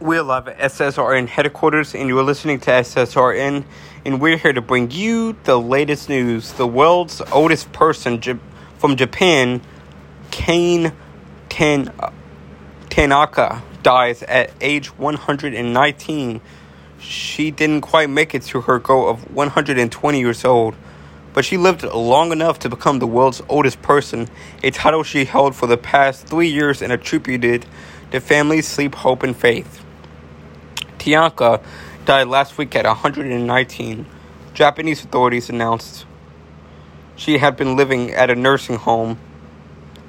We're live at SSRN headquarters, and you're listening to SSRN, and we're here to bring you the latest news. The world's oldest person from Japan, Kane Tan- Tanaka, dies at age 119. She didn't quite make it to her goal of 120 years old, but she lived long enough to become the world's oldest person, a title she held for the past three years and attributed to family, sleep, hope, and faith. Tanaka died last week at 119. Japanese authorities announced she had been living at a nursing home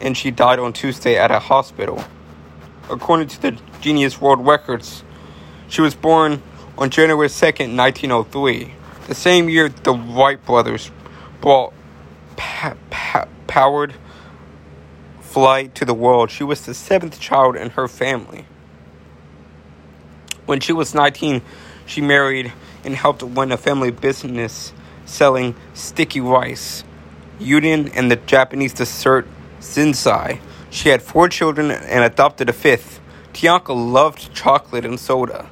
and she died on Tuesday at a hospital. According to the Guinness World Records, she was born on January 2nd, 1903. The same year, the Wright brothers brought pa- pa- powered flight to the world. She was the seventh child in her family. When she was 19, she married and helped run a family business selling sticky rice, udon, and the Japanese dessert zenzai. She had four children and adopted a fifth. Tanaka loved chocolate and soda.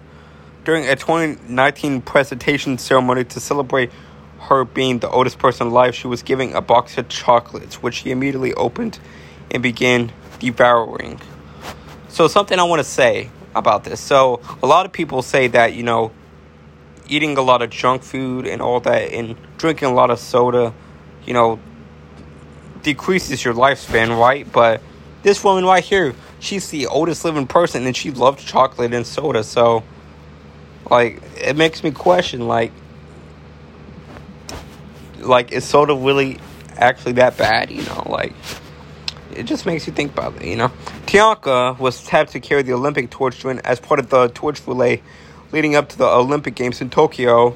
During a 2019 presentation ceremony to celebrate her being the oldest person alive, she was given a box of chocolates, which she immediately opened and began devouring. So, something I want to say about this. So, a lot of people say that, you know, eating a lot of junk food and all that and drinking a lot of soda, you know, decreases your lifespan, right? But this woman right here, she's the oldest living person and she loved chocolate and soda. So, like, it makes me question, like, like, is soda really actually that bad? You know, like, it just makes you think about it, you know? Tanaka was tapped to carry the Olympic torch during, as part of the torch relay leading up to the Olympic Games in Tokyo,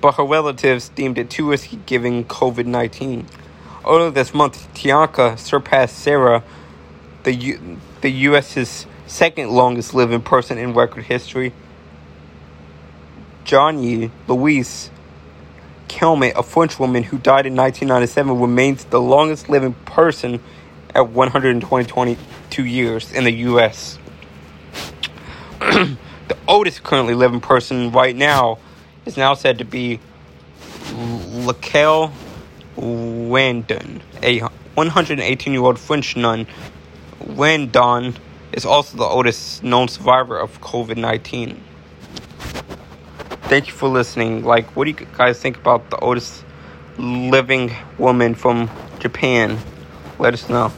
but her relatives deemed it too risky given COVID 19. Earlier this month, Tanaka surpassed Sarah, the, U- the U.S.'s second longest living person in record history. Johnny Louise Calment, a French woman who died in 1997, remains the longest living person at 122 years in the U.S. the oldest currently living person right now is now said to be Laquelle Wandon, a 118 year old French nun. Wandon is also the oldest known survivor of COVID 19 thank you for listening. Like, what do you guys think about the oldest living woman from Japan? Let us know.